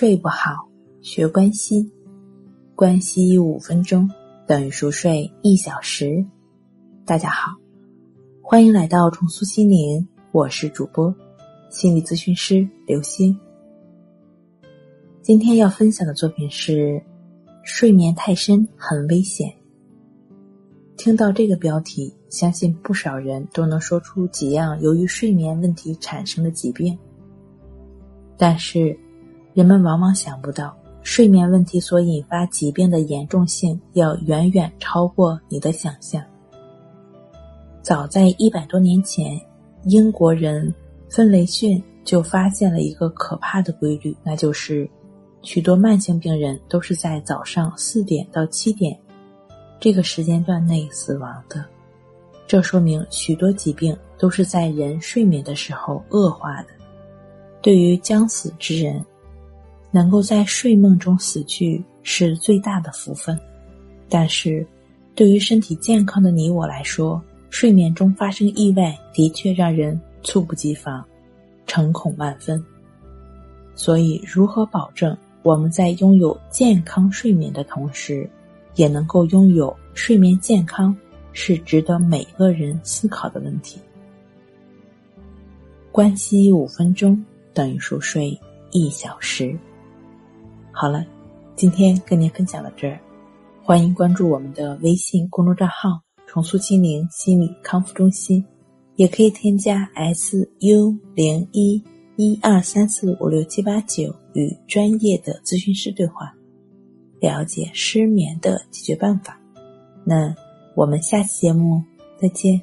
睡不好，学关西，关西五分钟等于熟睡一小时。大家好，欢迎来到重塑心灵，我是主播心理咨询师刘星。今天要分享的作品是：睡眠太深很危险。听到这个标题，相信不少人都能说出几样由于睡眠问题产生的疾病，但是。人们往往想不到，睡眠问题所引发疾病的严重性要远远超过你的想象。早在一百多年前，英国人芬雷逊就发现了一个可怕的规律，那就是许多慢性病人都是在早上四点到七点这个时间段内死亡的。这说明许多疾病都是在人睡眠的时候恶化的。对于将死之人，能够在睡梦中死去是最大的福分，但是，对于身体健康的你我来说，睡眠中发生意外的确让人猝不及防，诚恐万分。所以，如何保证我们在拥有健康睡眠的同时，也能够拥有睡眠健康，是值得每个人思考的问题。关系五分钟等于熟睡一小时。好了，今天跟您分享到这儿，欢迎关注我们的微信公众账号“重塑心灵心理康复中心”，也可以添加 S U 零一一二三四五六七八九与专业的咨询师对话，了解失眠的解决办法。那我们下期节目再见。